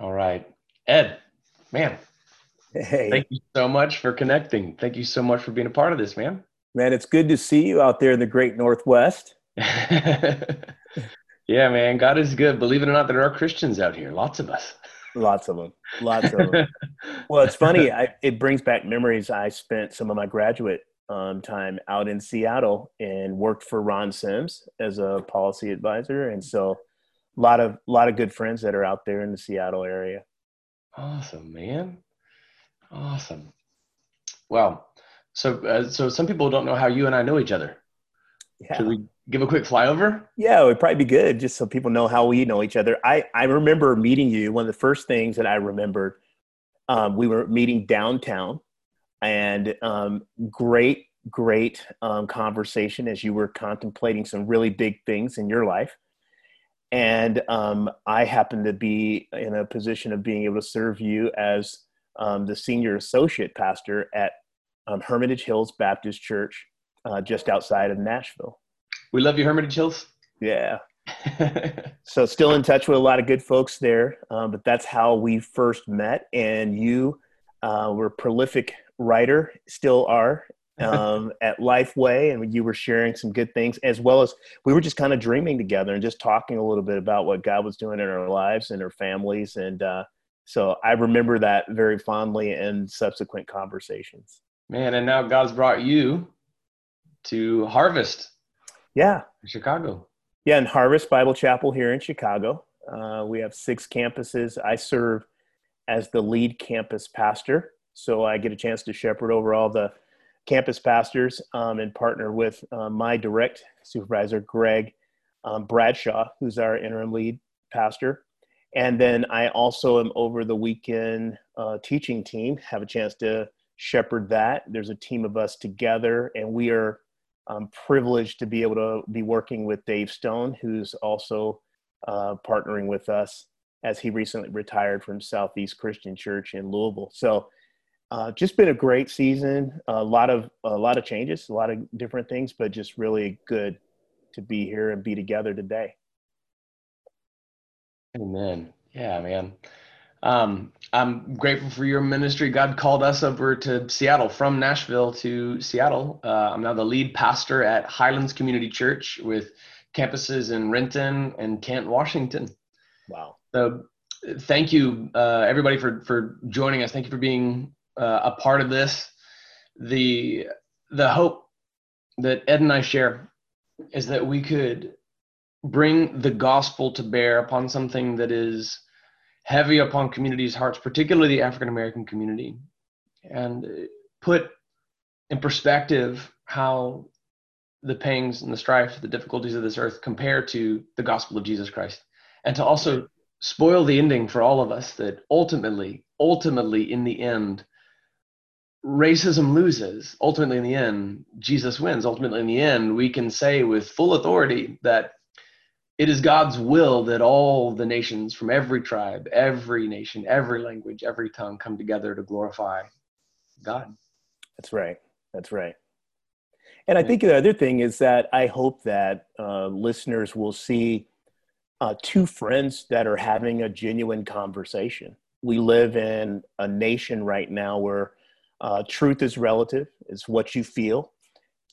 All right. Ed, man, Hey, thank you so much for connecting. Thank you so much for being a part of this, man. man, it's good to see you out there in the great Northwest. yeah, man, God is good. Believe it or not, there are Christians out here, lots of us. Lots of them. Lots of them. well, it's funny. I, it brings back memories. I spent some of my graduate um, time out in Seattle and worked for Ron Sims as a policy advisor. And so a lot of, lot of good friends that are out there in the Seattle area. Awesome, man. Awesome. Well, so uh, so some people don't know how you and I know each other. Yeah. Should we give a quick flyover? Yeah, it would probably be good just so people know how we know each other. I, I remember meeting you. One of the first things that I remembered, um, we were meeting downtown and um, great, great um, conversation as you were contemplating some really big things in your life. And um, I happen to be in a position of being able to serve you as um, the senior associate pastor at um, Hermitage Hills Baptist Church uh, just outside of Nashville. We love you, Hermitage Hills. Yeah. So still in touch with a lot of good folks there, um, but that's how we first met. And you uh, were a prolific writer, still are, um, at Lifeway, and you were sharing some good things, as well as we were just kind of dreaming together and just talking a little bit about what God was doing in our lives and our families. And uh, so I remember that very fondly in subsequent conversations. Man, and now God's brought you to Harvest Yeah, in Chicago. Yeah, in Harvest Bible Chapel here in Chicago. Uh, we have six campuses. I serve as the lead campus pastor, so I get a chance to shepherd over all the campus pastors um, and partner with uh, my direct supervisor, Greg um, Bradshaw, who's our interim lead pastor. And then I also am over the weekend uh, teaching team, have a chance to shepherd that. There's a team of us together, and we are I'm privileged to be able to be working with Dave Stone, who's also uh, partnering with us as he recently retired from Southeast Christian Church in Louisville. So, uh, just been a great season. A lot of a lot of changes, a lot of different things, but just really good to be here and be together today. Amen. Yeah, man. Um, I'm grateful for your ministry. God called us over to Seattle from Nashville to Seattle. Uh, I'm now the lead pastor at Highlands Community Church with campuses in Renton and Kent, Washington. Wow. So, thank you, uh, everybody, for for joining us. Thank you for being uh, a part of this. The the hope that Ed and I share is that we could bring the gospel to bear upon something that is heavy upon communities' hearts, particularly the African American community, and put in perspective how the pangs and the strife, the difficulties of this earth compare to the gospel of Jesus Christ, and to also spoil the ending for all of us that ultimately, ultimately, in the end, racism loses. Ultimately, in the end, Jesus wins. Ultimately, in the end, we can say with full authority that it is God's will that all the nations from every tribe, every nation, every language, every tongue come together to glorify God. That's right. That's right. And I think the other thing is that I hope that uh, listeners will see uh, two friends that are having a genuine conversation. We live in a nation right now where uh, truth is relative, it's what you feel.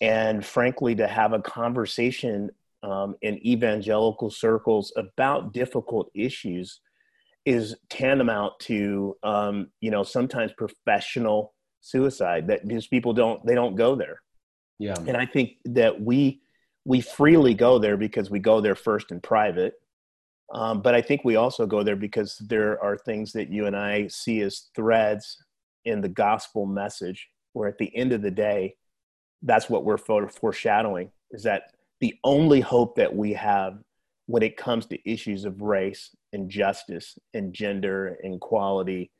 And frankly, to have a conversation um, in evangelical circles about difficult issues is tantamount to, um, you know, sometimes professional suicide that these people don't, they don't go there. Yeah. And I think that we, we freely go there because we go there first in private um, but I think we also go there because there are things that you and I see as threads in the gospel message, where at the end of the day, that's what we're foreshadowing is that the only hope that we have when it comes to issues of race and justice and gender and equality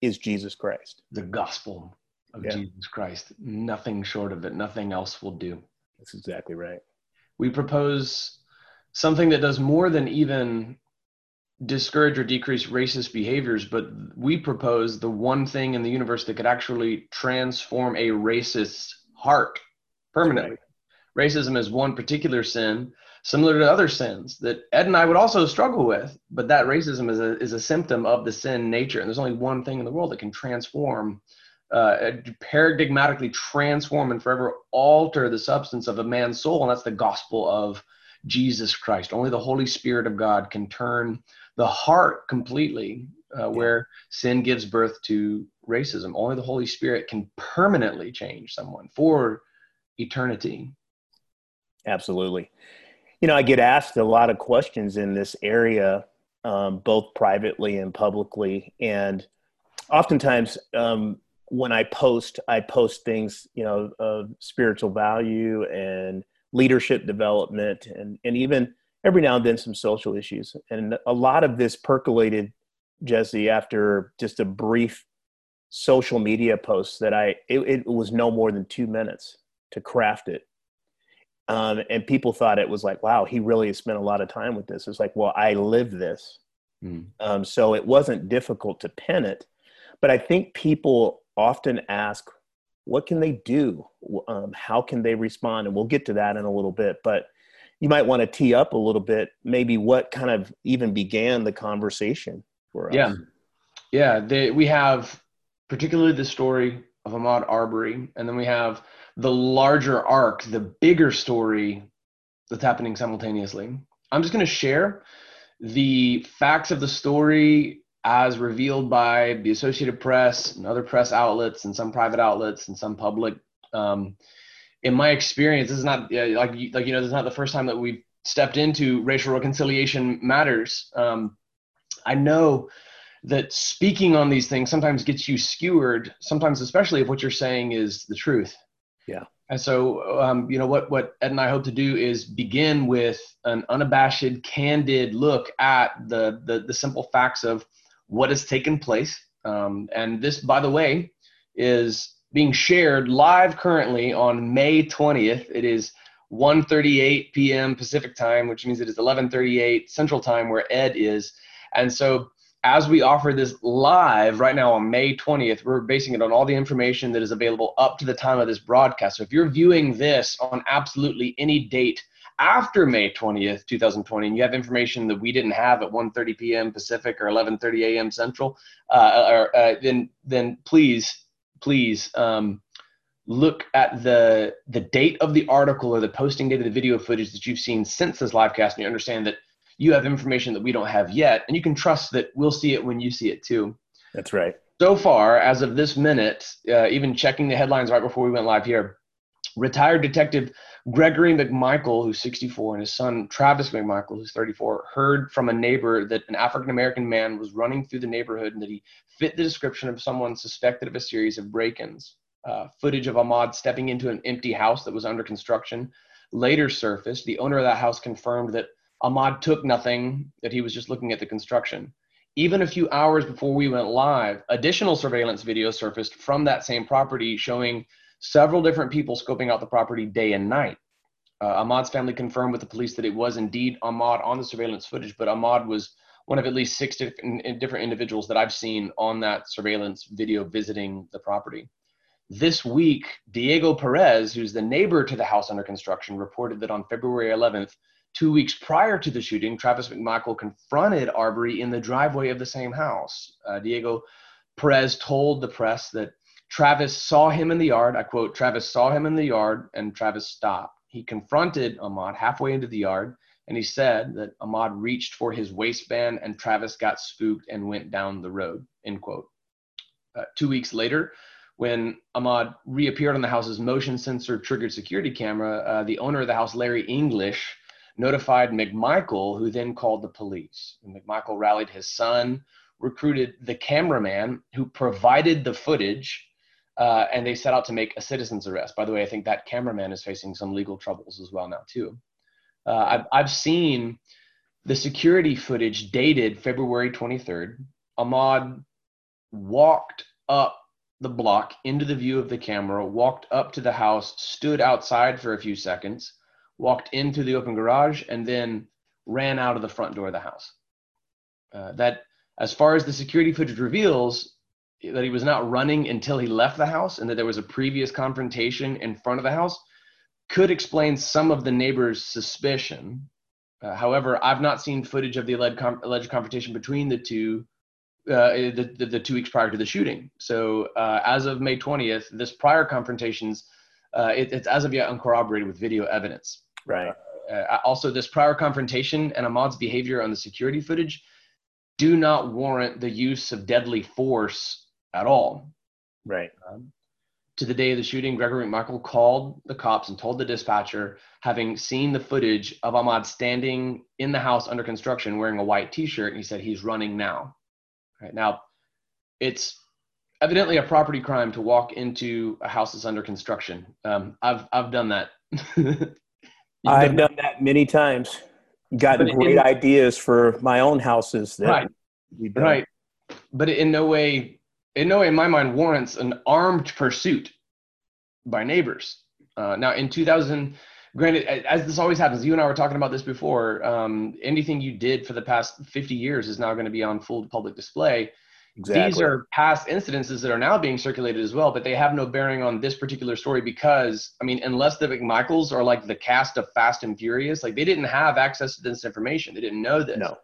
is Jesus Christ. The gospel of Yeah. Jesus Christ. Nothing short of it, nothing else will do. That's exactly right. We propose something that does more than even discourage or decrease racist behaviors, but we propose the one thing in the universe that could actually transform a racist's heart permanently. Racism is one particular sin. similar to other sins that Ed and I would also struggle with. But that racism is a, is a symptom of the sin nature. And there's only one thing in the world that can transform, uh, paradigmatically transform and forever alter the substance of a man's soul. And that's the gospel of Jesus Christ. Only the Holy Spirit of God can turn the heart completely uh, where sin gives birth to racism. Only the Holy Spirit can permanently change someone for eternity. Absolutely you know, I get asked a lot of questions in this area, um, both privately and publicly. And oftentimes, um, when I post, I post things, you know, of spiritual value and leadership development, and and even every now and then some social issues. And a lot of this percolated, Jesse, after just a brief social media post that I it, it was no more than two minutes to craft it um, and people thought it was like, wow, he really spent a lot of time with this. It's like, well, I live this. Mm. Um, so it wasn't difficult to pen it. But I think people often ask, what can they do? Um, how can they respond? And we'll get to that in a little bit. But you might want to tee up a little bit, maybe what kind of even began the conversation for us. Yeah. Yeah. They, we have particularly the story of Ahmaud Arbery, and then we have the larger arc, the bigger story that's happening simultaneously. I'm just going to share the facts of the story as revealed by the Associated Press and other press outlets and some private outlets and some public. Um, in my experience, this is not uh, like like you know, this is not the first time that we've stepped into racial reconciliation matters. Um, I know that speaking on these things sometimes gets you skewered. Sometimes, especially if what you're saying is the truth. Yeah. And so, um, you know, what, what Ed and I hope to do is begin with an unabashed, candid look at the, the, the simple facts of what has taken place. Um, and this, by the way, is being shared live currently on May 20th. It is 1.38 p.m. Pacific time, which means it is 11.38 Central time where Ed is. And so as we offer this live right now on May 20th, we're basing it on all the information that is available up to the time of this broadcast. So if you're viewing this on absolutely any date after May 20th, 2020, and you have information that we didn't have at 1:30 p.m. Pacific or 11:30 a.m. Central, uh, or, uh, then then please please um, look at the the date of the article or the posting date of the video footage that you've seen since this live cast, and you understand that you have information that we don't have yet, and you can trust that we'll see it when you see it too. That's right. So far, as of this minute, uh, even checking the headlines right before we went live here, retired detective Gregory McMichael, who's 64, and his son Travis McMichael, who's 34, heard from a neighbor that an African American man was running through the neighborhood and that he fit the description of someone suspected of a series of break ins. Uh, footage of Ahmaud stepping into an empty house that was under construction later surfaced. The owner of that house confirmed that Ahmaud took nothing, that he was just looking at the construction. Even a few hours before we went live, additional surveillance video surfaced from that same property showing several different people scoping out the property day and night. Uh, Ahmaud's family confirmed with the police that it was indeed Ahmaud on the surveillance footage, but Ahmaud was one of at least six different, different individuals that I've seen on that surveillance video visiting the property. This week, Diego Perez, who's the neighbor to the house under construction, reported that on February 11th, Two weeks prior to the shooting, Travis McMichael confronted Arbery in the driveway of the same house. Uh, Diego Perez told the press that Travis saw him in the yard. I quote, Travis saw him in the yard and Travis stopped. He confronted Ahmaud halfway into the yard and he said that Ahmaud reached for his waistband and Travis got spooked and went down the road, end quote. Uh, two weeks later, when Ahmaud reappeared on the house's motion sensor triggered security camera, uh, the owner of the house, Larry English, notified McMichael, who then called the police. And McMichael rallied his son, recruited the cameraman who provided the footage, uh, and they set out to make a citizen's arrest. By the way, I think that cameraman is facing some legal troubles as well now too. Uh, I've, I've seen the security footage dated February 23rd. Ahmaud walked up the block into the view of the camera, walked up to the house, stood outside for a few seconds, walked into the open garage, and then ran out of the front door of the house. Uh, that, as far as the security footage reveals, that he was not running until he left the house and that there was a previous confrontation in front of the house could explain some of the neighbors' suspicion. Uh, however, I've not seen footage of the alleged, com- alleged confrontation between the two uh, the, the, the, two weeks prior to the shooting. So uh, as of May 20th, this prior confrontations, uh, it, it's as of yet uncorroborated with video evidence. Right. Uh, also, this prior confrontation and Ahmaud's behavior on the security footage do not warrant the use of deadly force at all. Right. Um, to the day of the shooting, Gregory McMichael called the cops and told the dispatcher, having seen the footage of Ahmaud standing in the house under construction wearing a white T-shirt, and he said he's running now. Right now, it's evidently a property crime to walk into a house that's under construction. Um, I've I've done that. I've done that many times. Gotten great in, ideas for my own houses. right. Right. But in no way, in no way, in my mind, warrants an armed pursuit by neighbors. Uh, now, in 2000, granted, as this always happens, you and I were talking about this before. Um, anything you did for the past 50 years is now going to be on full public display. Exactly. These are past incidences that are now being circulated as well, but they have no bearing on this particular story because, I mean, unless the McMichaels are like the cast of Fast and Furious, like they didn't have access to this information. They didn't know this. No.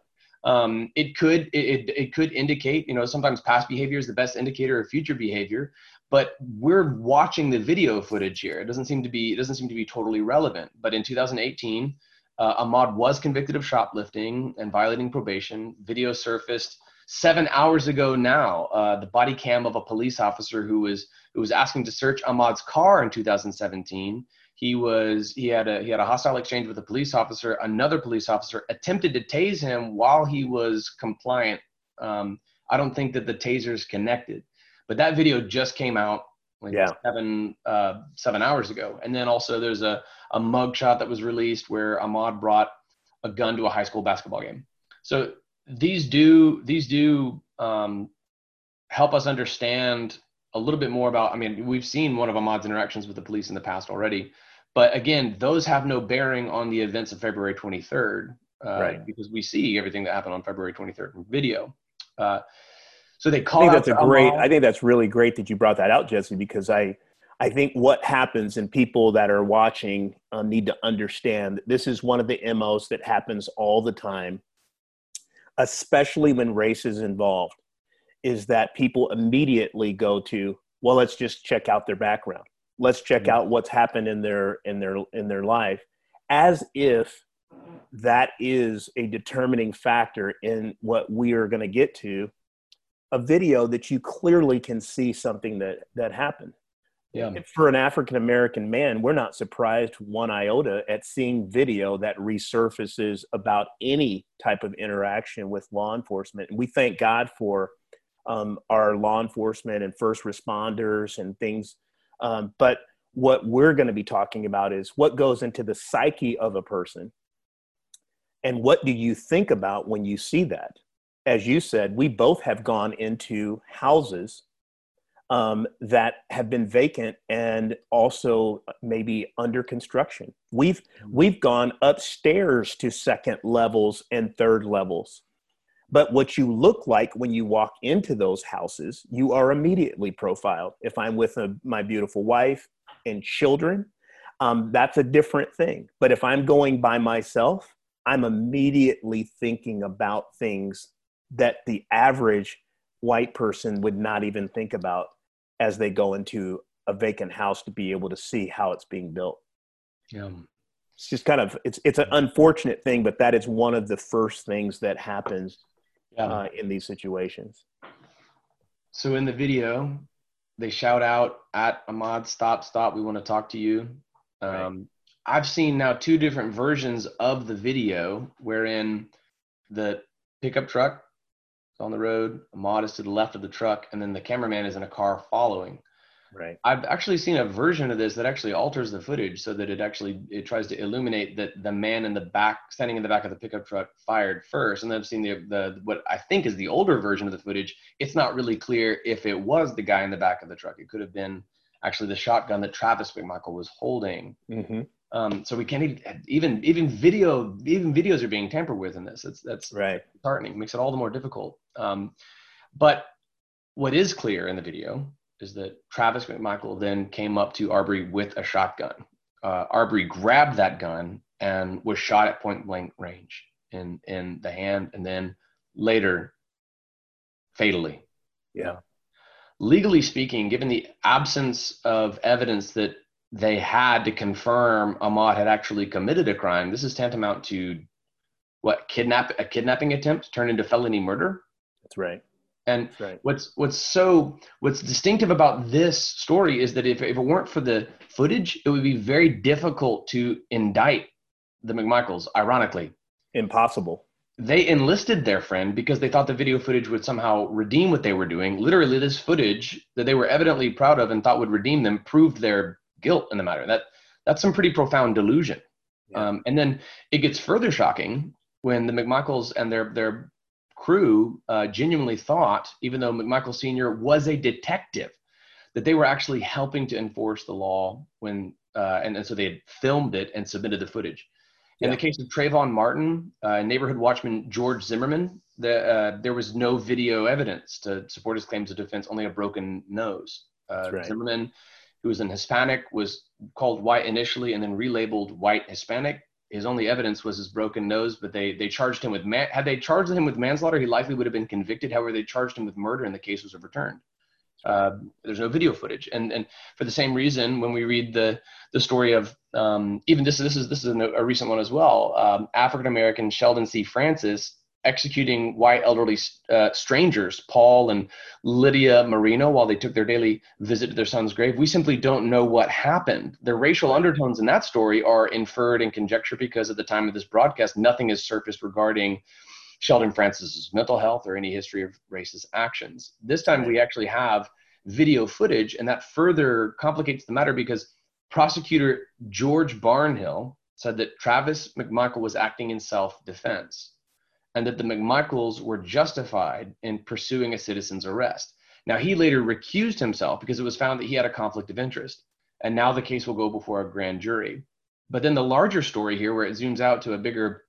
Um, it could it, it could indicate, you know, sometimes past behavior is the best indicator of future behavior, but we're watching the video footage here. It doesn't seem to be it doesn't seem to be totally relevant. But in 2018, uh, Ahmaud was convicted of shoplifting and violating probation. Video surfaced seven hours ago now, uh, the body cam of a police officer who was who was asking to search ahmaud's car in 2017. He was he had a he had a hostile exchange with a police officer. Another police officer attempted to tase him while he was compliant. Um, I don't think that the tasers connected, but that video just came out like yeah. seven uh, seven hours ago. And then also there's a a mug shot that was released where Ahmaud brought a gun to a high school basketball game. So these do these do um, help us understand a little bit more about. I mean, we've seen one of Ahmaud's interactions with the police in the past already, but again, those have no bearing on the events of February 23rd, uh, right? Because we see everything that happened on February 23rd in video. Uh, so they call. I think that's a great. I think that's really great that you brought that out, Jesse, because I. I think what happens and people that are watching um, need to understand that this is one of the MOs that happens all the time especially when race is involved, is that people immediately go to, well, let's just check out their background. Let's check mm-hmm. out what's happened in their in their in their life, as if that is a determining factor in what we are going to get to a video that you clearly can see something that that happened yeah. For an African American man, we're not surprised one iota at seeing video that resurfaces about any type of interaction with law enforcement. And we thank God for um, our law enforcement and first responders and things. Um, but what we're going to be talking about is what goes into the psyche of a person and what do you think about when you see that? As you said, we both have gone into houses um, that have been vacant and also maybe under construction. We've we've gone upstairs to second levels and third levels. But what you look like when you walk into those houses, you are immediately profiled. If I'm with a, my beautiful wife and children, um, that's a different thing. But if I'm going by myself, I'm immediately thinking about things that the average white person would not even think about as they go into a vacant house to be able to see how it's being built. Yeah. It's just kind of it's it's an unfortunate thing, but that is one of the first things that happens yeah. uh, in these situations. So in the video, they shout out at Ahmaud, "Stop! Stop! We want to talk to you." Um, right. I've seen now two different versions of the video, wherein the pickup truck is on the road. Ahmaud is to the left of the truck, and then the cameraman is in a car following. Right. I've actually seen a version of this that actually alters the footage so that it actually it tries to illuminate that the man in the back, standing in the back of the pickup truck, fired first. And then I've seen the the what I think is the older version of the footage. It's not really clear if it was the guy in the back of the truck. It could have been actually the shotgun that Travis McMichael was holding. Mm-hmm. Um, so we can't even, even video even videos are being tampered with in this. That's that's right. Disheartening. Makes it all the more difficult. Um, but what is clear in the video is that Travis McMichael then came up to Arbery with a shotgun. Uh, Arbery grabbed that gun and was shot at point blank range in in the hand and then later fatally. Yeah. Legally speaking, given the absence of evidence that they had to confirm Ahmaud had actually committed a crime, this is tantamount to what kidnap a kidnapping attempt turned into felony murder. That's right. And right. what's what's so what's distinctive about this story is that if, if it weren't for the footage, it would be very difficult to indict the McMichaels, ironically. Impossible. They enlisted their friend because they thought the video footage would somehow redeem what they were doing. Literally, this footage that they were evidently proud of and thought would redeem them proved their guilt in the matter. That that's some pretty profound delusion. Yeah. Um, and then it gets further shocking when the McMichaels and their their crew uh, genuinely thought, even though McMichael Sr. was a detective, that they were actually helping to enforce the law when, uh, and, and so they had filmed it and submitted the footage. In Yeah. the case of Trayvon Martin, uh, neighborhood watchman George Zimmerman, the, uh, there was no video evidence to support his claims of defense, only a broken nose. Uh, right. Zimmerman, who was an Hispanic, was called white initially and then relabeled white Hispanic. His only evidence was his broken nose, but they they charged him with man. Had they charged him with manslaughter, he likely would have been convicted. However, they charged him with murder, and the case was overturned. Uh, there's no video footage, and and for the same reason, when we read the the story of um, even this this is this is a, a recent one as well. Um, African American Sheldon C. Francis executing white elderly uh, strangers, Paul and Lydia Marino, while they took their daily visit to their son's grave. We simply don't know what happened. The racial undertones in that story are inferred and conjecture because at the time of this broadcast, nothing has surfaced regarding Sheldon Francis's mental health or any history of racist actions. This time we actually have video footage, and that further complicates the matter because prosecutor George Barnhill said that Travis McMichael was acting in self defense and that the McMichaels were justified in pursuing a citizen's arrest. Now, he later recused himself because it was found that he had a conflict of interest, and now the case will go before a grand jury. But then the larger story here, where it zooms out to a bigger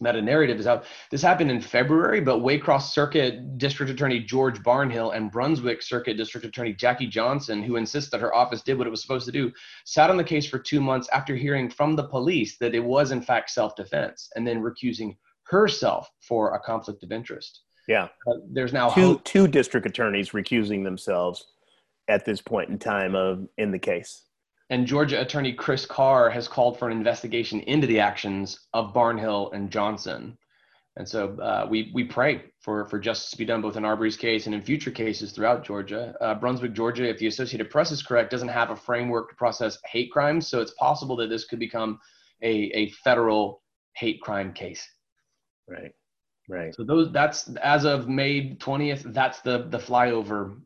meta narrative, is how this happened in February, but Waycross Circuit District Attorney George Barnhill and Brunswick Circuit District Attorney Jackie Johnson, who insists that her office did what it was supposed to do, sat on the case for two months after hearing from the police that it was, in fact, self defense, and then recusing herself for a conflict of interest. Yeah. Uh, there's now Two hope. two district attorneys recusing themselves at this point in time of in the case. and Georgia Attorney Chris Carr has called for an investigation into the actions of Barnhill and Johnson. And so uh, we we pray for for justice to be done both in Arbery's case and in future cases throughout Georgia. Uh, Brunswick, Georgia, if the Associated Press is correct, doesn't have a framework to process hate crimes, so it's possible that this could become a a federal hate crime case. Right. Right. So those that's as of May twentieth. That's the the flyover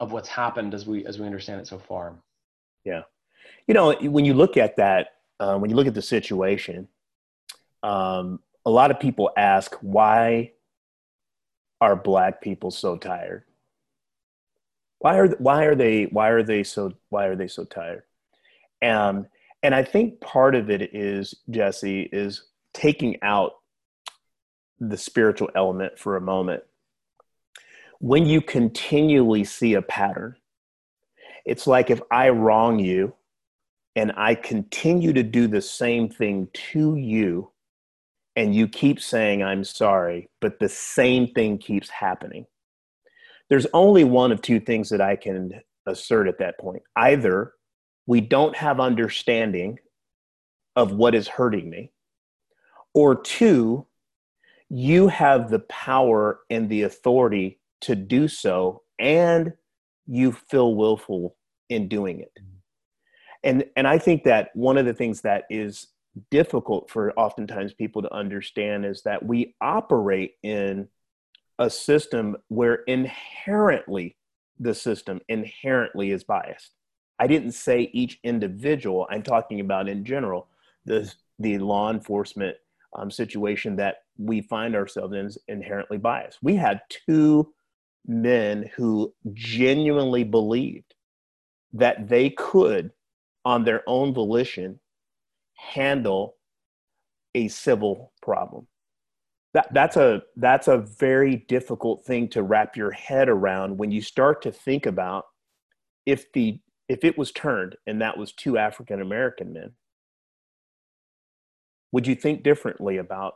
of what's happened as we as we understand it so far. Yeah. You know, when you look at that, uh, when you look at the situation, um, a lot of people ask why are black people so tired? Why are why are they why are they so why are they so tired? Um, and I think part of it is Jesse is taking out the spiritual element for a moment. When you continually see a pattern, it's like if I wrong you and I continue to do the same thing to you, and you keep saying, I'm sorry, but the same thing keeps happening. There's only one of two things that I can assert at that point. Either we don't have understanding of what is hurting me, or two, you have the power and the authority to do so, and you feel willful in doing it. Mm-hmm. And, and I think that one of the things that is difficult for oftentimes people to understand is that we operate in a system where inherently the system inherently is biased. I didn't say each individual, I'm talking about in general, the, mm-hmm. the law enforcement um, situation that we find ourselves in is inherently biased. We had two men who genuinely believed that they could, on their own volition, handle a civil problem. That, that's a that's a very difficult thing to wrap your head around when you start to think about if the if it was turned and that was two African American men would you think differently about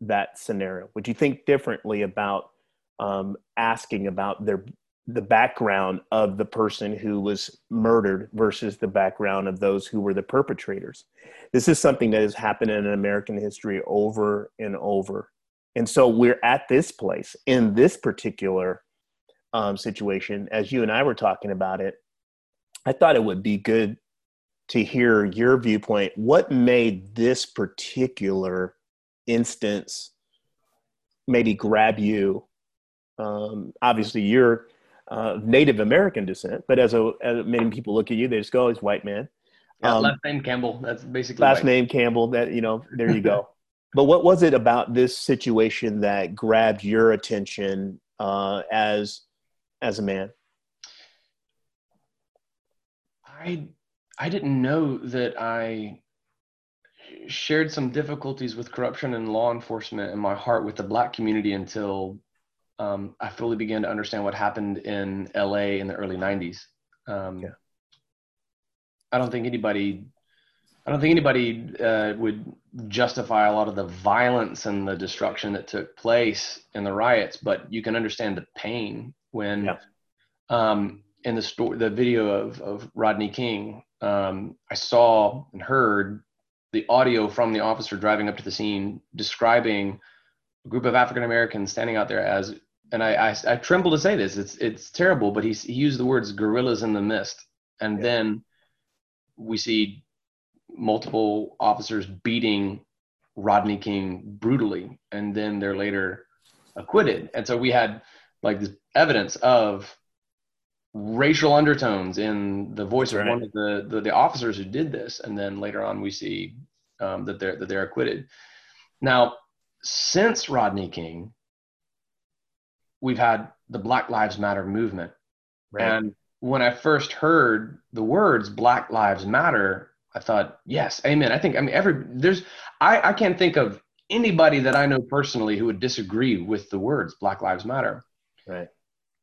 that scenario? Would you think differently about um, asking about their the background of the person who was murdered versus the background of those who were the perpetrators? This is something that has happened in American history over and over, and so we're at this place in this particular um, situation. As you and I were talking about it, I thought it would be good to hear your viewpoint. What made this particular instance maybe grab you? Um, obviously, you're uh, Native American descent, but as, a, as many people look at you, they just go, oh, "He's white man." Yeah, um, last name Campbell. That's basically last white. name Campbell. That you know, there you go. but what was it about this situation that grabbed your attention uh, as as a man? I I didn't know that I shared some difficulties with corruption and law enforcement in my heart with the black community until um, I fully began to understand what happened in LA in the early 90s. Um, yeah. I don't think anybody, I don't think anybody uh, would justify a lot of the violence and the destruction that took place in the riots, but you can understand the pain when, yeah. um, in the story, the video of, of Rodney King, um, I saw and heard the audio from the officer driving up to the scene describing a group of African Americans standing out there as, and I, I, I, tremble to say this, it's, it's terrible, but he, he used the words gorillas in the mist. And yeah. then we see multiple officers beating Rodney King brutally, and then they're later acquitted. And so we had like this evidence of racial undertones in the voice That's of one of the, the, the officers who did this, and then later on we see um, that they're that they're acquitted. Now, since Rodney King, we've had the Black Lives Matter movement, right. and when I first heard the words Black Lives Matter, I thought, yes, amen. I think I mean every there's I I can't think of anybody that I know personally who would disagree with the words Black Lives Matter. Right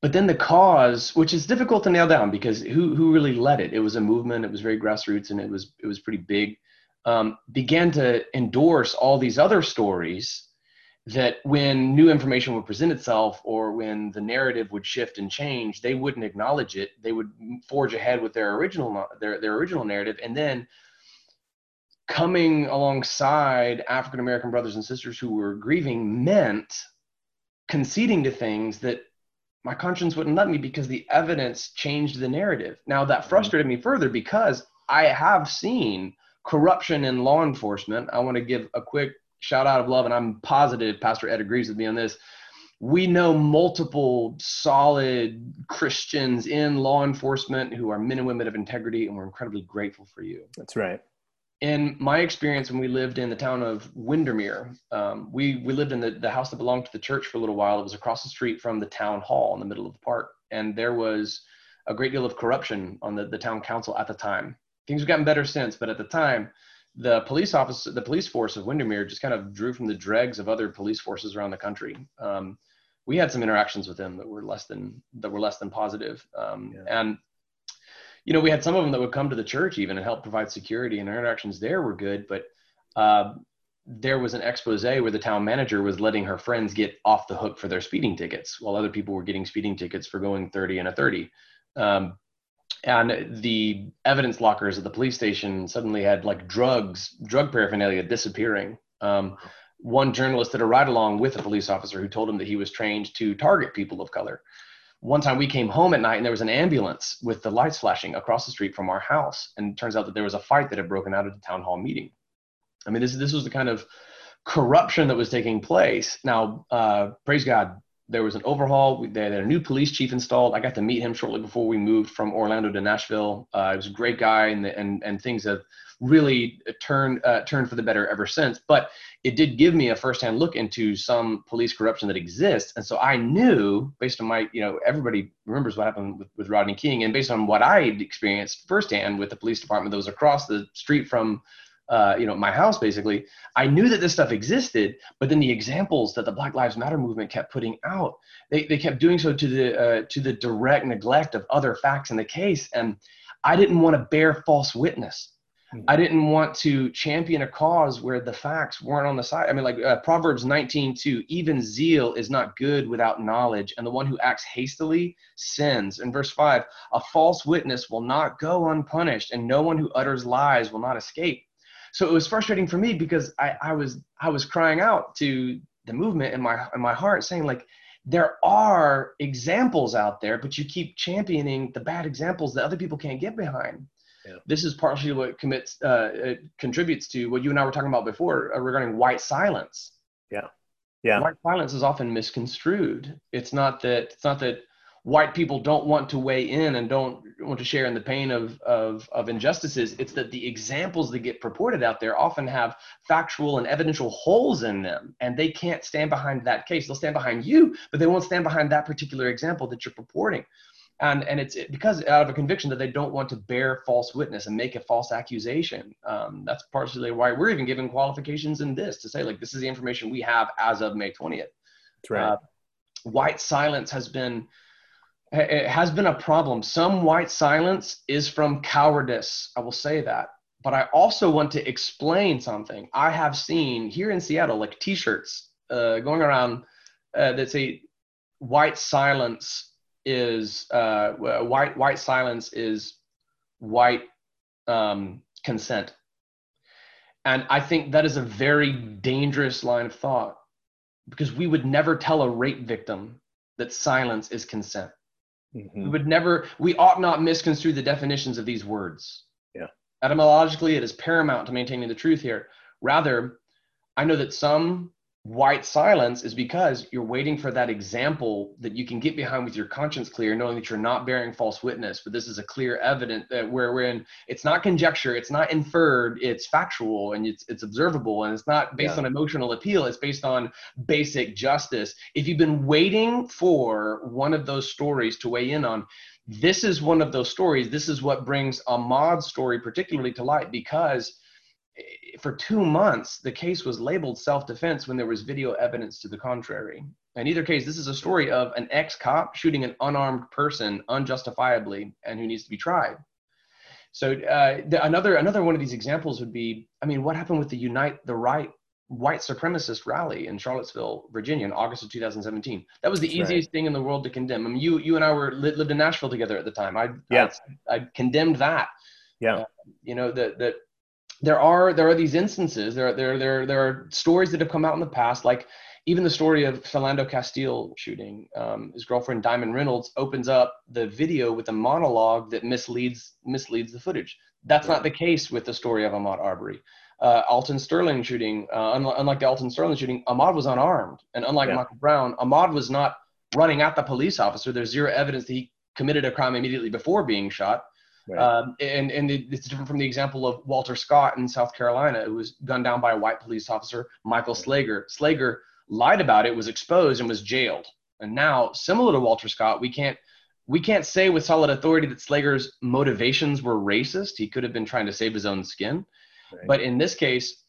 but then the cause, which is difficult to nail down because who who really led it? It was a movement. It was very grassroots, and it was it was pretty big. Um, began to endorse all these other stories that when new information would present itself or when the narrative would shift and change they wouldn't acknowledge it they would forge ahead with their original their, their original narrative and then coming alongside african american brothers and sisters who were grieving meant conceding to things that my conscience wouldn't let me because the evidence changed the narrative. Now that mm-hmm. frustrated me further because I have seen corruption in law enforcement. I want to give a quick shout out of love, and I'm positive Pastor Ed agrees with me on this. We know multiple solid Christians in law enforcement who are men and women of integrity, and we're incredibly grateful for you. That's right in my experience when we lived in the town of windermere um, we, we lived in the, the house that belonged to the church for a little while. It was across the street from the town hall in the middle of the park. And there was a great deal of corruption on the, the town council at the time. Things have gotten better since but at the time the police office the police force of windermere just kind of drew from the dregs of other police forces around the country. Um, we had some interactions with them that were less than that were less than positive. Um, yeah. and you know, we had some of them that would come to the church even and help provide security, and our interactions there were good. But uh, there was an expose where the town manager was letting her friends get off the hook for their speeding tickets, while other people were getting speeding tickets for going 30 and a 30. Um, and the evidence lockers at the police station suddenly had like drugs, drug paraphernalia disappearing. Um, one journalist did a ride along with a police officer who told him that he was trained to target people of color one time we came home at night and there was an ambulance with the lights flashing across the street from our house. And it turns out that there was a fight that had broken out at a town hall meeting. I mean, this, this was the kind of corruption that was taking place. Now, uh, praise God, there was an overhaul. They had a new police chief installed. I got to meet him shortly before we moved from Orlando to Nashville. Uh, he was a great guy, and, and, and things have really turned uh, turned for the better ever since. But it did give me a firsthand look into some police corruption that exists, and so I knew, based on my, you know, everybody remembers what happened with, with Rodney King, and based on what I experienced firsthand with the police department that was across the street from uh, you know, my house basically, I knew that this stuff existed, but then the examples that the Black Lives Matter movement kept putting out, they, they kept doing so to the uh, to the direct neglect of other facts in the case, and I didn't want to bear false witness. Mm-hmm. I didn't want to champion a cause where the facts weren't on the side. I mean, like uh, Proverbs 19, 2, even zeal is not good without knowledge, and the one who acts hastily sins. In verse 5, a false witness will not go unpunished, and no one who utters lies will not escape. So it was frustrating for me because I, I was I was crying out to the movement in my in my heart, saying like, there are examples out there, but you keep championing the bad examples that other people can't get behind. Yeah. This is partially what commits uh, contributes to what you and I were talking about before uh, regarding white silence. Yeah, yeah. White silence is often misconstrued. It's not that it's not that white people don't want to weigh in and don't want to share in the pain of, of, of injustices. It's that the examples that get purported out there often have factual and evidential holes in them, and they can't stand behind that case. They'll stand behind you, but they won't stand behind that particular example that you're purporting. And, and it's because out of a conviction that they don't want to bear false witness and make a false accusation. Um, that's partially why we're even given qualifications in this to say, like, this is the information we have as of May 20th. That's right. Uh, white silence has been it has been a problem. Some white silence is from cowardice. I will say that. But I also want to explain something. I have seen here in Seattle, like t shirts uh, going around uh, that say white silence is uh, white, white silence is white um, consent. And I think that is a very dangerous line of thought because we would never tell a rape victim that silence is consent. Mm-hmm. We would never, we ought not misconstrue the definitions of these words. Yeah. Etymologically, it is paramount to maintaining the truth here. Rather, I know that some white silence is because you're waiting for that example that you can get behind with your conscience clear, knowing that you're not bearing false witness. But this is a clear evidence that uh, where we're in, it's not conjecture, it's not inferred, it's factual and it's it's observable, and it's not based yeah. on emotional appeal. It's based on basic justice. If you've been waiting for one of those stories to weigh in on, this is one of those stories. This is what brings ahmaud's story particularly to light because for two months, the case was labeled self defense when there was video evidence to the contrary. In either case, this is a story of an ex cop shooting an unarmed person unjustifiably and who needs to be tried. So uh, the, another another one of these examples would be, I mean, what happened with the Unite the Right white supremacist rally in Charlottesville, Virginia, in August of 2017? That was the That's easiest right. thing in the world to condemn. I mean, you you and I were lived in Nashville together at the time. I yeah. I, I condemned that. Yeah. Uh, you know that that there are there are these instances there there there there are stories that have come out in the past like even the story of Philando Castile shooting um, his girlfriend Diamond Reynolds opens up the video with a monologue that misleads misleads the footage. That's not the case with the story of Ahmaud Arbery. Uh, Alton Sterling shooting uh, unlike the Alton Sterling shooting Ahmaud was unarmed. And unlike yeah. Michael Brown Ahmaud was not running at the police officer. There's zero evidence that he committed a crime immediately before being shot Right. Um, and and it's different from the example of Walter Scott in South Carolina, who was gunned down by a white police officer, Michael Slager. Slager lied about it, was exposed, and was jailed. And now, similar to Walter Scott, we can't we can't say with solid authority that Slager's motivations were racist. He could have been trying to save his own skin. Right. But in this case,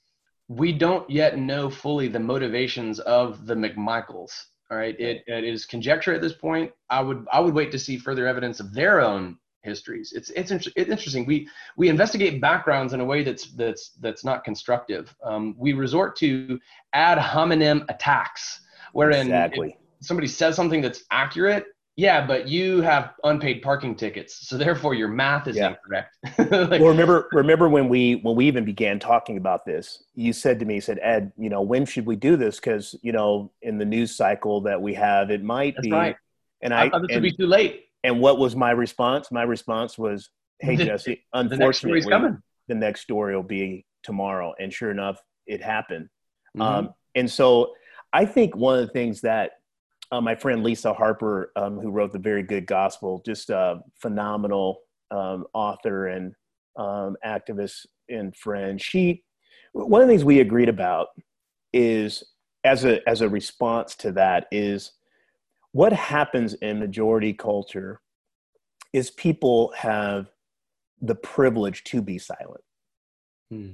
we don't yet know fully the motivations of the McMichaels. All right, it, it is conjecture at this point. I would I would wait to see further evidence of their own histories. It's it's, it's interesting. We we investigate backgrounds in a way that's that's that's not constructive. Um, we resort to ad hominem attacks, wherein exactly. somebody says something that's accurate. Yeah, but you have unpaid parking tickets, so therefore your math is yeah. incorrect. like, well, remember remember when we when we even began talking about this, you said to me, you said Ed, you know, when should we do this? Because you know, in the news cycle that we have, it might be. Right. And I, I thought this would be too late and what was my response? My response was, "Hey Jesse, unfortunately, the next, the next story will be tomorrow." And sure enough, it happened. Mm-hmm. Um, and so, I think one of the things that uh, my friend Lisa Harper, um, who wrote the Very Good Gospel, just a phenomenal um, author and um, activist and friend. She, one of the things we agreed about is as a as a response to that is what happens in majority culture is people have the privilege to be silent. Hmm.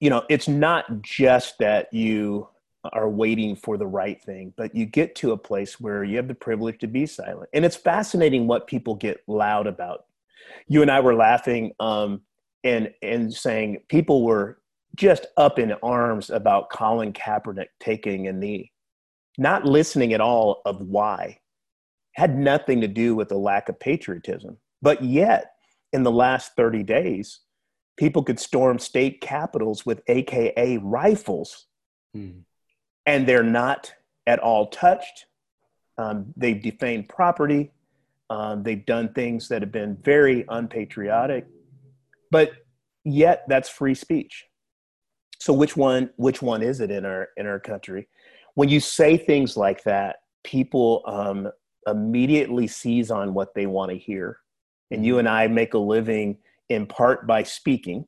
You know, it's not just that you are waiting for the right thing, but you get to a place where you have the privilege to be silent. And it's fascinating what people get loud about. You and I were laughing. Um, and and saying people were just up in arms about Colin Kaepernick taking a knee, not listening at all of why. Had nothing to do with a lack of patriotism. But yet, in the last 30 days, people could storm state capitals with AKA rifles, mm. and they're not at all touched. Um, they've defamed property. Um, they've done things that have been very unpatriotic, but yet that's free speech. So which one? Which one is it in our in our country? When you say things like that, people um, immediately seize on what they want to hear, and you and I make a living in part by speaking.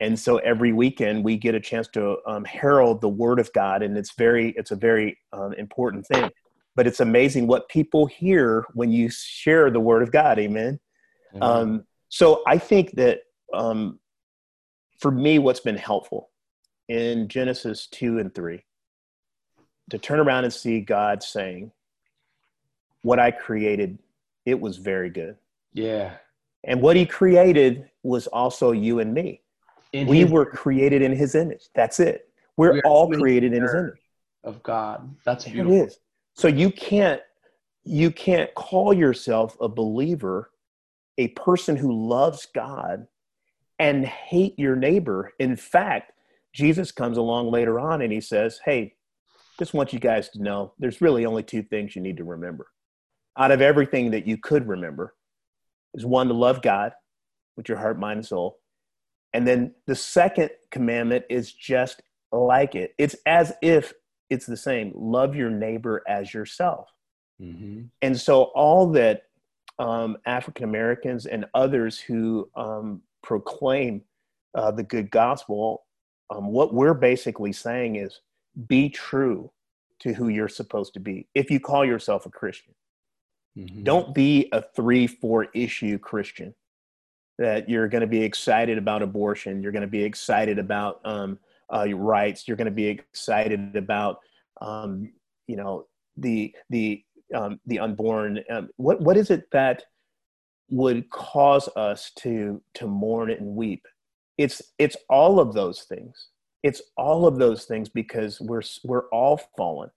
And so every weekend we get a chance to um, herald the word of God, and it's very it's a very um, important thing but it's amazing what people hear when you share the word of God. Amen. Mm-hmm. Um, so I think that um, for me, what's been helpful in Genesis 2 and 3 to turn around and see God saying, What I created, it was very good. Yeah. And what he created was also you and me. In we his- were created in his image. That's it. We're we all created in his image. Of God. That's beautiful. It is. So you can't you can't call yourself a believer, a person who loves God and hate your neighbor. In fact, Jesus comes along later on and he says, "Hey, just want you guys to know there's really only two things you need to remember. Out of everything that you could remember, is one to love God with your heart, mind, and soul. And then the second commandment is just like it. It's as if it's the same love your neighbor as yourself mm-hmm. and so all that um, african americans and others who um, proclaim uh, the good gospel um, what we're basically saying is be true to who you're supposed to be if you call yourself a christian mm-hmm. don't be a three four issue christian that you're going to be excited about abortion you're going to be excited about um, uh, rights. You're going to be excited about, um, you know, the the um, the unborn. Um, what what is it that would cause us to to mourn and weep? It's it's all of those things. It's all of those things because we're we're all fallen.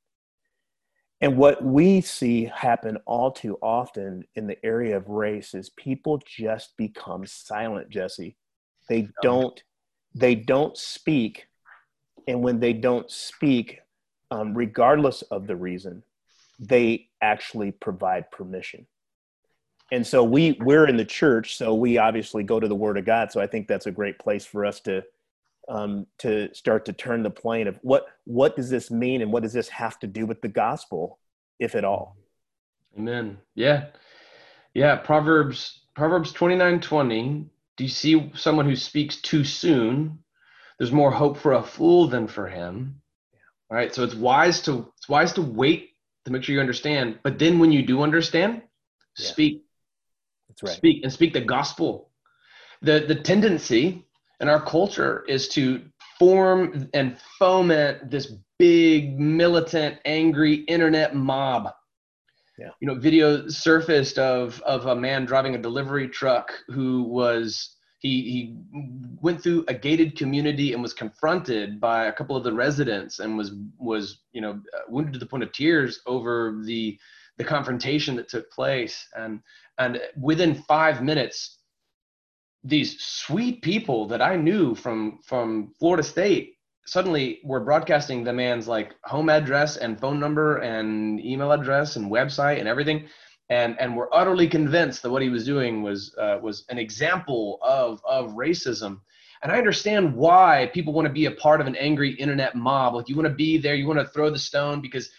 And what we see happen all too often in the area of race is people just become silent, Jesse. They don't they don't speak and when they don't speak, um, regardless of the reason, they actually provide permission. And so we we're in the church, so we obviously go to the Word of God. So I think that's a great place for us to um, to start to turn the plane of what what does this mean and what does this have to do with the gospel, if at all. Amen. Yeah, yeah. Proverbs Proverbs twenty nine twenty. Do you see someone who speaks too soon? there's more hope for a fool than for him. All right. So it's wise to it's wise to wait to make sure you understand. But then when you do understand, yeah. speak. That's right. Speak and speak the gospel. The the tendency in our culture is to form and foment this big militant angry internet mob yeah. you know video surfaced of of a man driving a delivery truck who was he he went through a gated community and was confronted by a couple of the residents and was was you know wounded to the point of tears over the the confrontation that took place and and within five minutes these sweet people that i knew from from florida state suddenly were broadcasting the man's like home address and phone number and email address and website and everything and and were utterly convinced that what he was doing was uh, was an example of of racism. And I understand why people want to be a part of an angry internet mob. Like you want to be there, you want to throw the stone because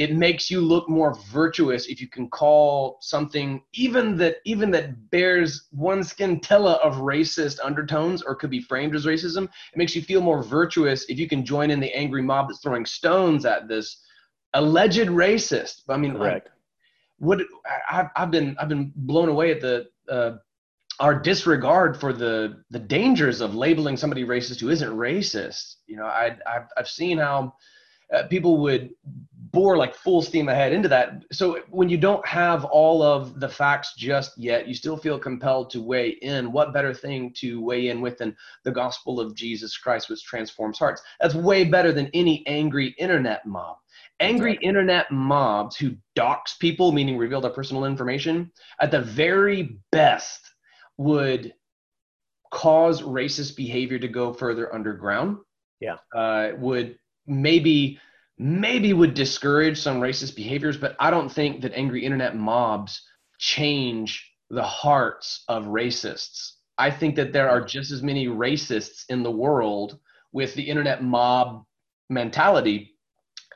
it makes you look more virtuous if you can call something even that even that bears one scintilla of racist undertones or could be framed as racism. It makes you feel more virtuous if you can join in the angry mob that's throwing stones at this alleged racist. I mean, Correct. Like, what I've, I've been I've been blown away at the uh, our disregard for the the dangers of labeling somebody racist who isn't racist. You know, I I've, I've seen how uh, people would bore like full steam ahead into that. So when you don't have all of the facts just yet, you still feel compelled to weigh in. What better thing to weigh in with than the gospel of Jesus Christ, which transforms hearts? That's way better than any angry internet mob. Angry exactly. internet mobs who dox people, meaning reveal their personal information, at the very best would cause racist behavior to go further underground. Yeah. Uh, would maybe maybe would discourage some racist behaviors, but I don't think that angry internet mobs change the hearts of racists. I think that there are just as many racists in the world with the internet mob mentality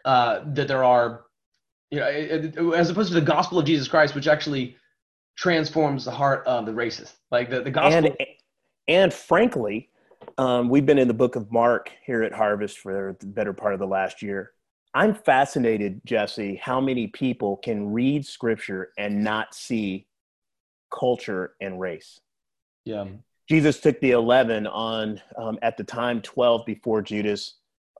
uh, that there are, you know, as opposed to the gospel of Jesus Christ, which actually transforms the heart of the racist. Like the, the gospel. And, and frankly, um, we've been in the book of Mark here at Harvest for the better part of the last year. I'm fascinated, Jesse, how many people can read scripture and not see culture and race. Yeah. Jesus took the 11 on, um, at the time, 12 before Judas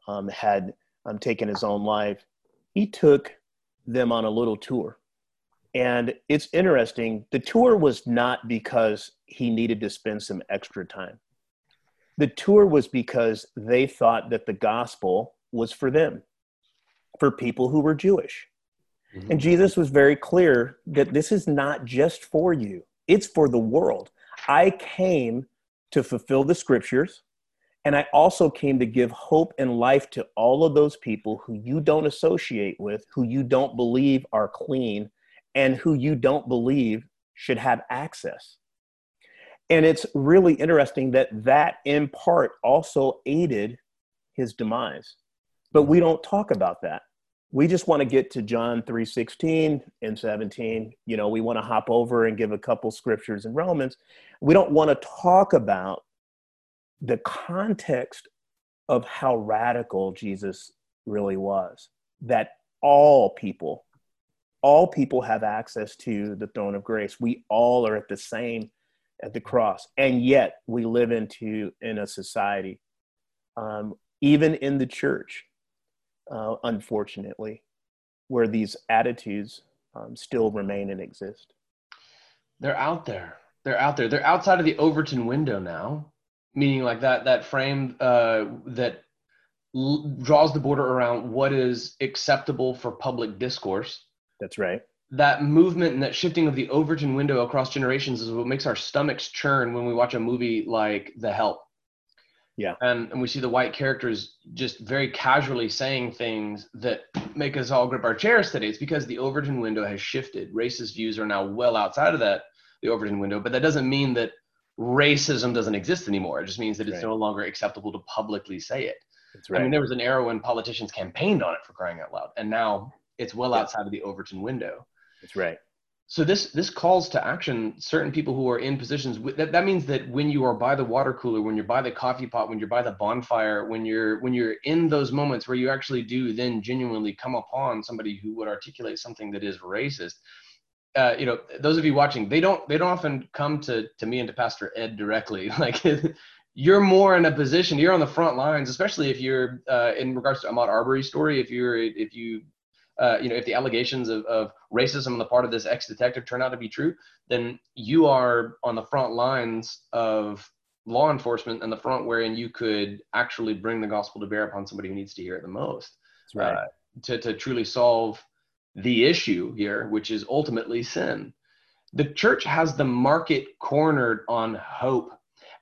um, had um, taken his own life. He took them on a little tour. And it's interesting. The tour was not because he needed to spend some extra time. The tour was because they thought that the gospel was for them for people who were Jewish. Mm-hmm. And Jesus was very clear that this is not just for you, it's for the world. I came to fulfill the scriptures, and I also came to give hope and life to all of those people who you don't associate with, who you don't believe are clean, and who you don't believe should have access. And it's really interesting that that in part also aided his demise but we don't talk about that. We just want to get to john 3.16 and 17 you know we want to hop over and give a couple scriptures in romans. We don't want to talk about the context of how radical jesus really was that all people all people have access to the throne of grace. We all are at the same at the cross and yet we live into in a society um, even in the church uh, unfortunately, where these attitudes um, still remain and exist. They're out there. They're out there. They're outside of the Overton window now, meaning like that that frame uh, that l- draws the border around what is acceptable for public discourse. That's right. That movement and that shifting of the Overton window across generations is what makes our stomachs churn when we watch a movie like The Help yeah. And, and we see the white characters just very casually saying things that make us all grip our chairs today. It's because the Overton window has shifted. Racist views are now well outside of that, the Overton window, but that doesn't mean that racism doesn't exist anymore. It just means that it's right. no longer acceptable to publicly say it. That's right. I mean, there was an era when politicians campaigned on it for crying out loud, and now it's well yeah. outside of the Overton window. That's right so this this calls to action certain people who are in positions that, that means that when you are by the water cooler when you're by the coffee pot when you're by the bonfire when you're when you're in those moments where you actually do then genuinely come upon somebody who would articulate something that is racist uh, you know those of you watching they don't they don't often come to to me and to pastor ed directly. Like you're more in a position you're on the front lines especially if you're uh, in regards to ahmaud arbery's story if you're if you uh, you know, if the allegations of, of racism on the part of this ex-detective turn out to be true, then you are on the front lines of law enforcement and the front wherein you could actually bring the gospel to bear upon somebody who needs to hear it the most. Right. Uh, to, to truly solve the issue here, which is ultimately sin. The church has the market cornered on hope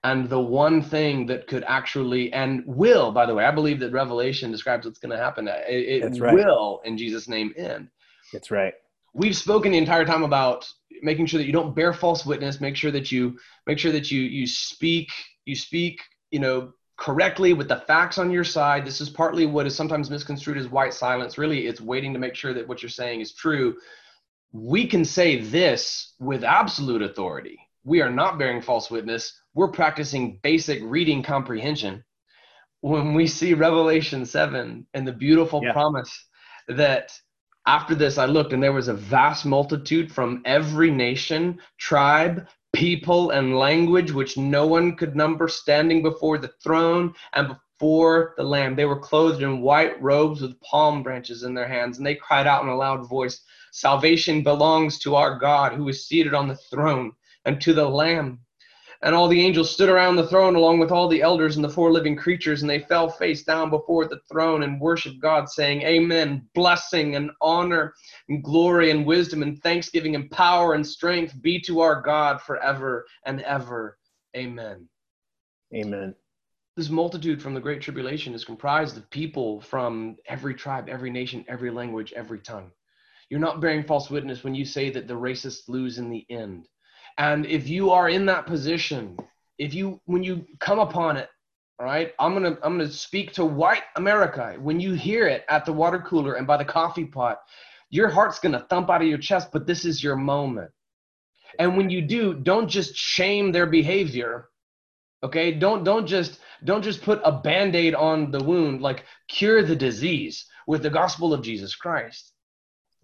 and the one thing that could actually and will by the way i believe that revelation describes what's going to happen uh, it, it right. will in jesus name end. That's right. We've spoken the entire time about making sure that you don't bear false witness make sure that you make sure that you you speak you speak you know correctly with the facts on your side. This is partly what is sometimes misconstrued as white silence. Really it's waiting to make sure that what you're saying is true. We can say this with absolute authority. We are not bearing false witness. We're practicing basic reading comprehension. When we see Revelation 7 and the beautiful yeah. promise that after this I looked and there was a vast multitude from every nation, tribe, people, and language which no one could number standing before the throne and before the Lamb. They were clothed in white robes with palm branches in their hands, and they cried out in a loud voice Salvation belongs to our God who is seated on the throne and to the Lamb. And all the angels stood around the throne along with all the elders and the four living creatures, and they fell face down before the throne and worshiped God, saying, Amen. Blessing and honor and glory and wisdom and thanksgiving and power and strength be to our God forever and ever. Amen. Amen. This multitude from the Great Tribulation is comprised of people from every tribe, every nation, every language, every tongue. You're not bearing false witness when you say that the racists lose in the end and if you are in that position, if you when you come upon it, all right, I'm gonna I'm gonna speak to white America. When you hear it at the water cooler and by the coffee pot, your heart's gonna thump out of your chest, but this is your moment. And when you do, don't just shame their behavior. Okay, don't don't just don't just put a band-aid on the wound, like cure the disease with the gospel of Jesus Christ.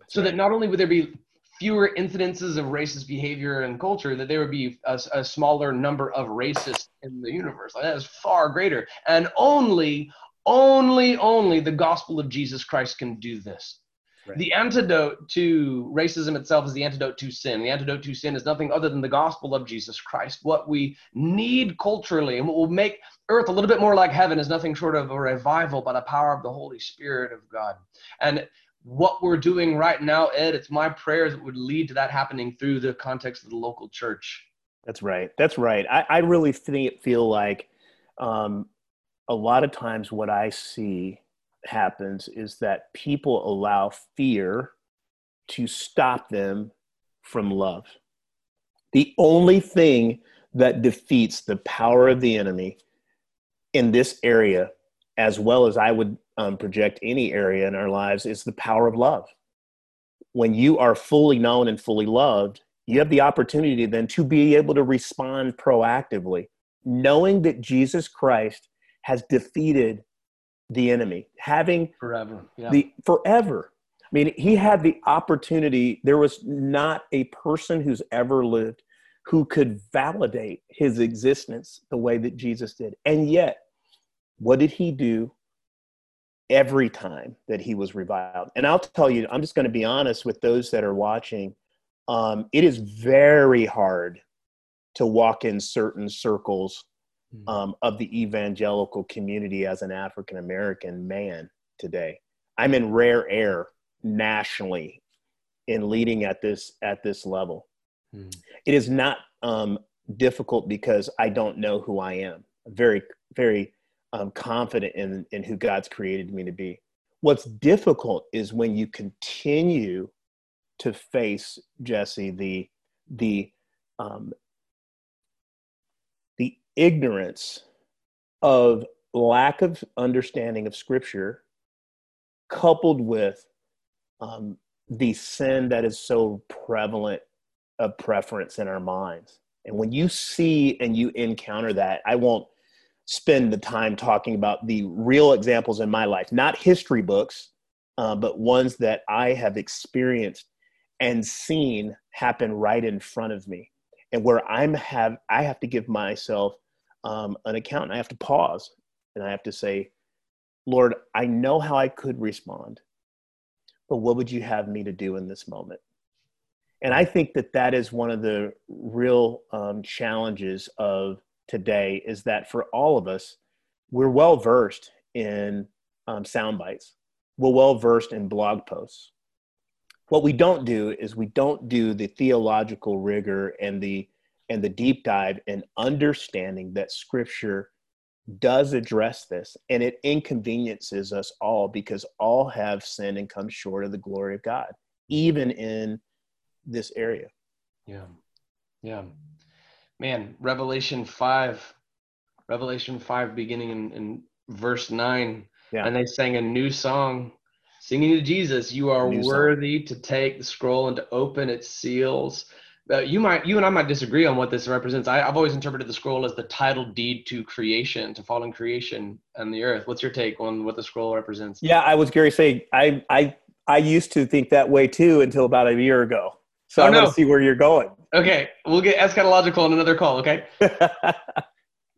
so that not only would there be fewer incidences of racist behavior and culture, that there would be a, a smaller number of racists in the universe. Like that is far greater. And only, only, only the gospel of Jesus Christ can do this. Right. The antidote to racism itself is the antidote to sin. The antidote to sin is nothing other than the gospel of Jesus Christ. What we need culturally and what will make earth a little bit more like heaven is nothing short of a revival by the power of the Holy Spirit of God. And what we're doing right now, Ed, it's my prayers that would lead to that happening through the context of the local church. That's right. That's right. I, I really think, feel like um, a lot of times what I see happens is that people allow fear to stop them from love. The only thing that defeats the power of the enemy in this area, as well as I would um, project any area in our lives is the power of love. When you are fully known and fully loved, you have the opportunity then to be able to respond proactively, knowing that Jesus Christ has defeated the enemy, having forever, yeah. the forever. I mean, he had the opportunity. There was not a person who's ever lived who could validate his existence the way that Jesus did. And yet, what did he do every time that he was reviled. And I'll tell you, I'm just going to be honest with those that are watching. Um, it is very hard to walk in certain circles hmm. um, of the evangelical community as an African American man today. I'm in rare air nationally in leading at this at this level. Mm. It is not um, difficult because I don't know who I am. very very um, confident in, in who God's created me to be. What's difficult is when you continue to face Jesse the the um, the ignorance of lack of understanding of Scripture, coupled with um, the sin that is so prevalent of preference in our minds. And when you see and you encounter that, I won't spend the time talking about the real examples in my life, not history books, uh, but ones that I have experienced and seen happen right in front of me, and where I'm have I have to give myself um, an account. I have to pause and I have to say, Lord, I know how I could respond, but what would you have me to do in this moment? And I think that that is one of the real um, challenges of today is that for all of us, we're well versed in um, sound bites. We're well versed in blog posts. What we don't do is we don't do the theological rigor and the and the deep dive and understanding that Scripture does address this, and it inconveniences us all because all have sinned and come short of the glory of God, even in this area. Yeah, yeah man, Revelation 5, Revelation 5, beginning in, in verse 9. Yeah. And they sang a new song, singing to Jesus, You are worthy song. to take the scroll and to open its seals. Uh, you might, you and I might disagree on what this represents. I, have always interpreted the scroll as the title deed to creation, to fallen creation and the earth. What's your take on what the scroll represents? Yeah, I was Gary say I, I, I used to think that way too until about a year ago. So oh, I want to see where you're going. Okay, we'll get eschatological on another call. Okay.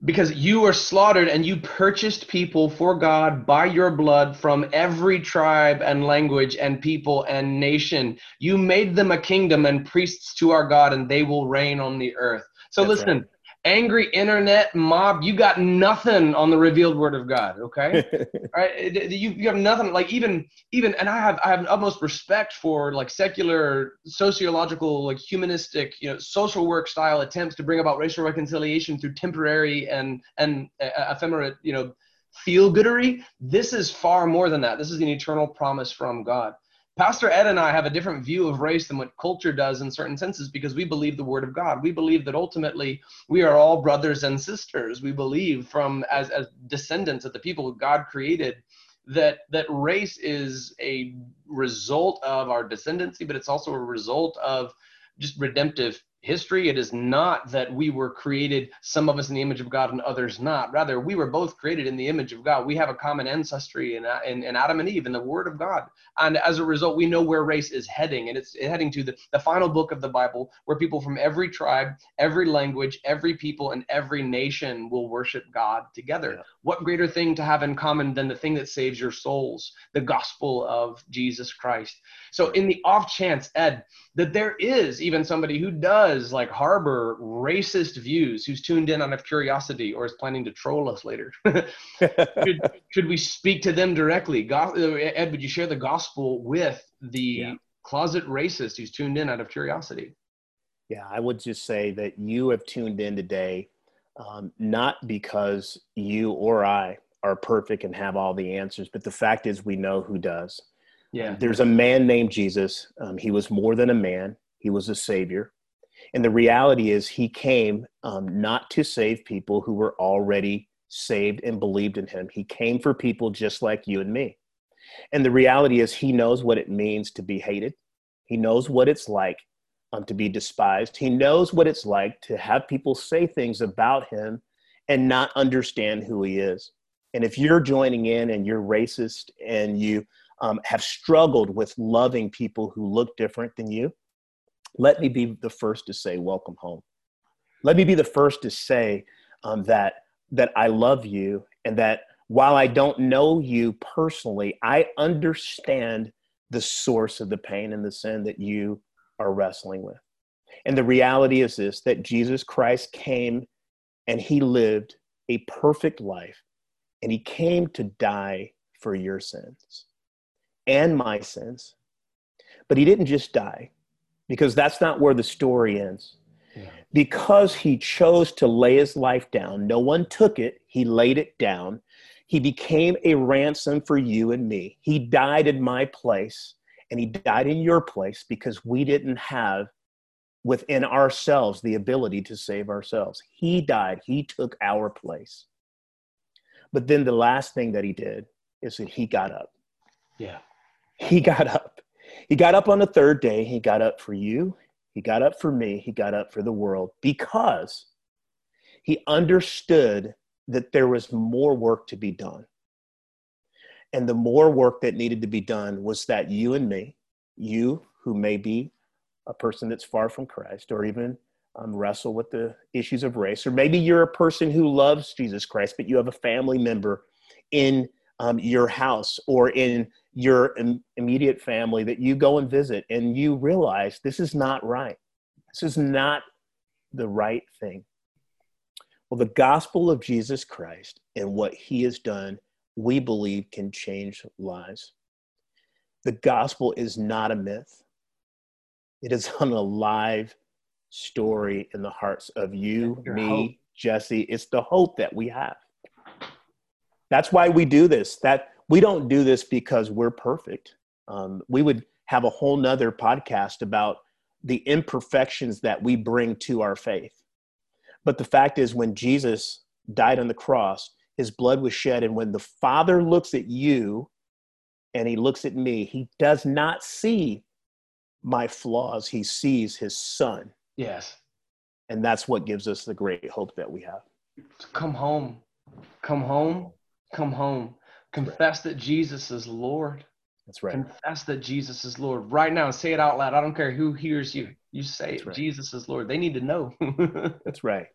because you were slaughtered and you purchased people for God by your blood from every tribe and language and people and nation. You made them a kingdom and priests to our God, and they will reign on the earth. So That's listen, right angry internet mob you got nothing on the revealed word of god okay? Right? You, you have nothing like even even and i have i have utmost respect for like secular sociological like humanistic you know social work style attempts to bring about racial reconciliation through temporary and and uh, ephemeral you know feel goodery this is far more than that. This is an eternal promise from god Pastor Ed and I have a different view of race than what culture does in certain senses because we believe the word of God. We believe that ultimately we are all brothers and sisters. We believe from as, as descendants of the people God created that that race is a result of our descendancy, but it's also a result of just redemptive history. It is not that we were created, some of us in the image of God and others not. Rather, we were both created in the image of God. We have a common ancestry in, in, in Adam and Eve in the Word of God. And as a result, we know where race is heading. And it's heading to the, the final book of the Bible, where people from every tribe, every language, every people, and every nation will worship God together. Yeah. What greater thing to have in common than the thing that saves your souls, the gospel of Jesus Christ? So, in the off chance, Ed, that there is even somebody who does like harbor racist views, who's tuned in out of curiosity or is planning to troll us later, should, should, we speak to them directly? Go- Ed, would you share the gospel with the yeah. closet racist who's tuned in out of curiosity? Yeah, I would just say that you have tuned in today, um, not because you or I are perfect and have all the answers, but the fact is we know who does. Yeah. There's a man named Jesus. Um, he was more than a man, he was a savior. And the reality is, he came um, not to save people who were already saved and believed in him. He came for people just like you and me. And the reality is, he knows what it means to be hated. He knows what it's like um, to be despised. He knows what it's like to have people say things about him and not understand who he is. And if you're joining in and you're racist and you um, have struggled with loving people who look different than you, let me be the first to say, Welcome home. Let me be the first to say um, that, that I love you and that while I don't know you personally, I understand the source of the pain and the sin that you are wrestling with. And the reality is this that Jesus Christ came and he lived a perfect life and he came to die for your sins and my sins. But he didn't just die, because that's not where the story ends. Yeah. Because he chose to lay his life down, no one took it, he laid it down. He became a ransom for you and me. He died in my place, and he died in your place because we didn't have within ourselves the ability to save ourselves. He died, he took our place. But then the last thing that he did is that he got up. Yeah he got up. He got up on the third day. He got up for you. He got up for me. He got up for the world because he understood that there was more work to be done. And the more work that needed to be done was that you and me, you who may be a person that's far from Christ or even um, wrestle with the issues of race, or maybe you're a person who loves Jesus Christ, but you have a family member in um, your house or in your Im- immediate family that you go and visit and you realize this is not right. This is not the right thing. Well, the gospel of Jesus Christ and what he has done, we believe can change lives. The gospel is not a myth, it is an alive story in the hearts of you, me, hope. Jesse. It's the hope that we have. That's why we do this. That we don't do this because we're perfect. Um, we would have a whole nother podcast about the imperfections that we bring to our faith. But the fact is, when Jesus died on the cross, his blood was shed. And when the Father looks at you and he looks at me, he does not see my flaws, he sees his Son. Yes. And that's what gives us the great hope that we have. Come home. Come home. Come home. Confess that Jesus is Lord. That's right. Confess that Jesus is Lord right now. Say it out loud. I don't care who hears you. You say it. Right. Jesus is Lord. They need to know. That's right.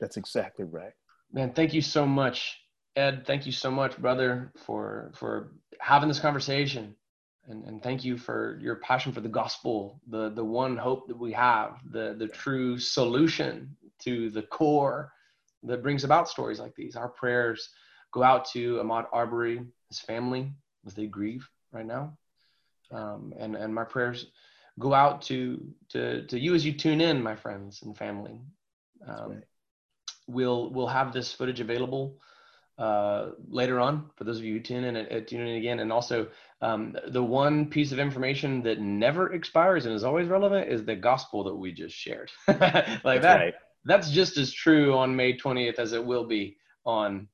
That's exactly right. Man, thank you so much, Ed. Thank you so much, brother, for for having this conversation. And, and thank you for your passion for the gospel, the, the one hope that we have, the, the true solution to the core that brings about stories like these. Our prayers go out to Ahmaud Arbery, his family, as they grieve right now. Um, and, and my prayers go out to, to, to you as you tune in, my friends and family. Um, right. We'll, we'll have this footage available uh, later on for those of you who tune in and uh, tune in again. And also, um, the one piece of information that never expires and is always relevant is the gospel that we just shared. like that's that, right. that's just as true on May 20th as it will be on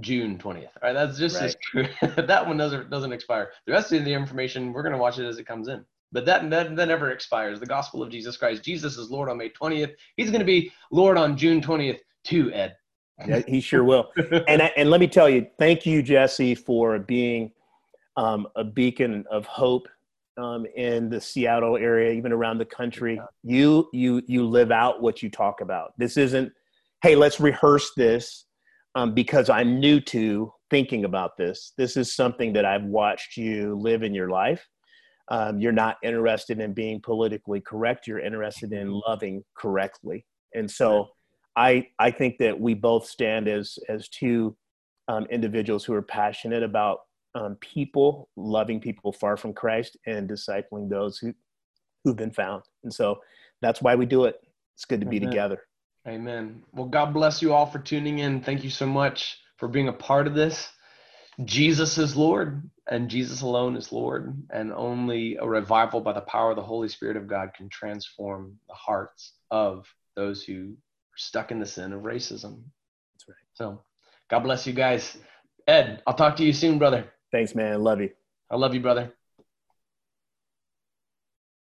June 20th. All right, that's just right. as true. that one doesn't doesn't expire. The rest of the information, we're going to watch it as it comes in. But that, that, that never expires. The gospel of Jesus Christ. Jesus is Lord on May 20th. He's going to be Lord on June 20th too, Ed. Yeah, he sure will. and and let me tell you, thank you, Jesse, for being um, a beacon of hope um, in the Seattle area, even around the country. You you you live out what you talk about. This isn't, hey, let's rehearse this um, because I'm new to thinking about this. This is something that I've watched you live in your life. Um, you're not interested in being politically correct. You're interested in loving correctly, and so I I think that we both stand as as two um, individuals who are passionate about um, people, loving people far from Christ, and discipling those who who've been found. And so that's why we do it. It's good to be together. Amen. Well, God bless you all for tuning in. Thank you so much for being a part of this. Jesus is Lord, and Jesus alone is Lord, and only a revival by the power of the Holy Spirit of God can transform the hearts of those who are stuck in the sin of racism. That's right. So, God bless you guys. Ed, I'll talk to you soon, brother. Thanks, man. Love you. I love you, brother.